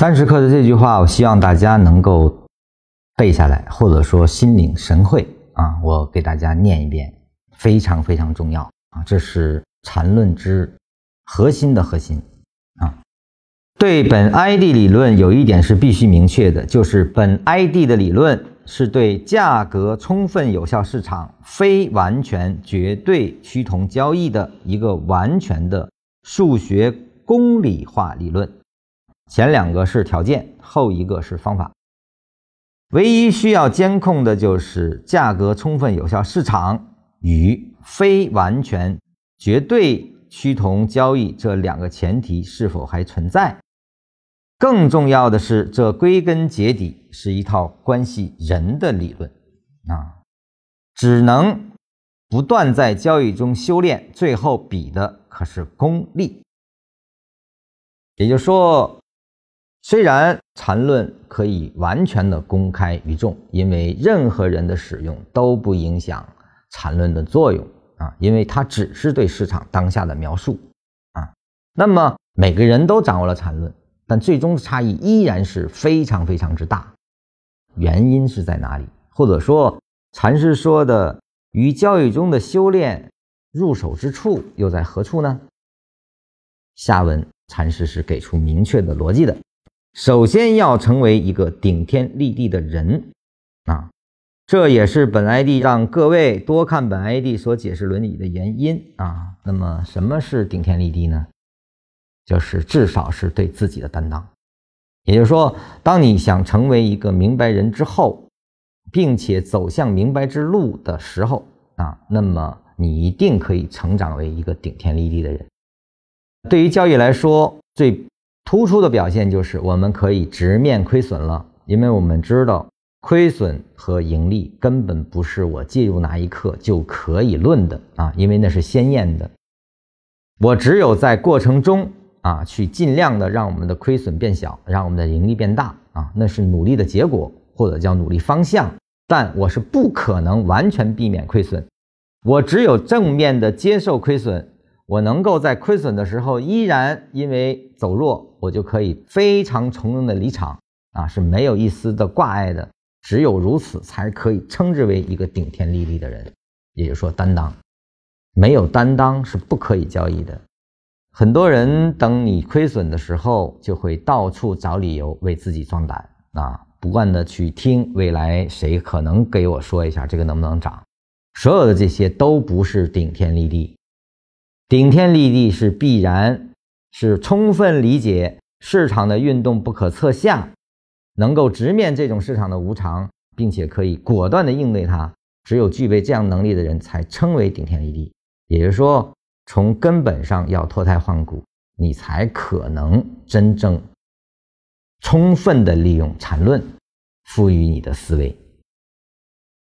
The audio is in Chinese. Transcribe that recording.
三十课的这句话，我希望大家能够背下来，或者说心领神会啊！我给大家念一遍，非常非常重要啊！这是禅论之核心的核心啊！对本 ID 理论有一点是必须明确的，就是本 ID 的理论是对价格充分有效市场非完全绝对趋同交易的一个完全的数学公理化理论。前两个是条件，后一个是方法。唯一需要监控的就是价格充分有效市场与非完全绝对趋同交易这两个前提是否还存在。更重要的是，这归根结底是一套关系人的理论啊，只能不断在交易中修炼，最后比的可是功力。也就是说。虽然禅论可以完全的公开于众，因为任何人的使用都不影响禅论的作用啊，因为它只是对市场当下的描述啊。那么每个人都掌握了禅论，但最终的差异依然是非常非常之大。原因是在哪里？或者说禅师说的于交易中的修炼入手之处又在何处呢？下文禅师是给出明确的逻辑的。首先要成为一个顶天立地的人啊，这也是本 ID 让各位多看本 ID 所解释伦理的原因啊。那么，什么是顶天立地呢？就是至少是对自己的担当。也就是说，当你想成为一个明白人之后，并且走向明白之路的时候啊，那么你一定可以成长为一个顶天立地的人。对于交易来说，最突出的表现就是我们可以直面亏损了，因为我们知道亏损和盈利根本不是我介入哪一刻就可以论的啊，因为那是鲜艳的。我只有在过程中啊，去尽量的让我们的亏损变小，让我们的盈利变大啊，那是努力的结果或者叫努力方向。但我是不可能完全避免亏损，我只有正面的接受亏损。我能够在亏损的时候依然因为走弱，我就可以非常从容的离场啊，是没有一丝的挂碍的。只有如此，才可以称之为一个顶天立地的人，也就是说担当。没有担当是不可以交易的。很多人等你亏损的时候，就会到处找理由为自己壮胆啊，不断的去听未来谁可能给我说一下这个能不能涨。所有的这些都不是顶天立地。顶天立地是必然，是充分理解市场的运动不可测下，能够直面这种市场的无常，并且可以果断的应对它。只有具备这样能力的人，才称为顶天立地。也就是说，从根本上要脱胎换骨，你才可能真正充分的利用禅论赋予你的思维。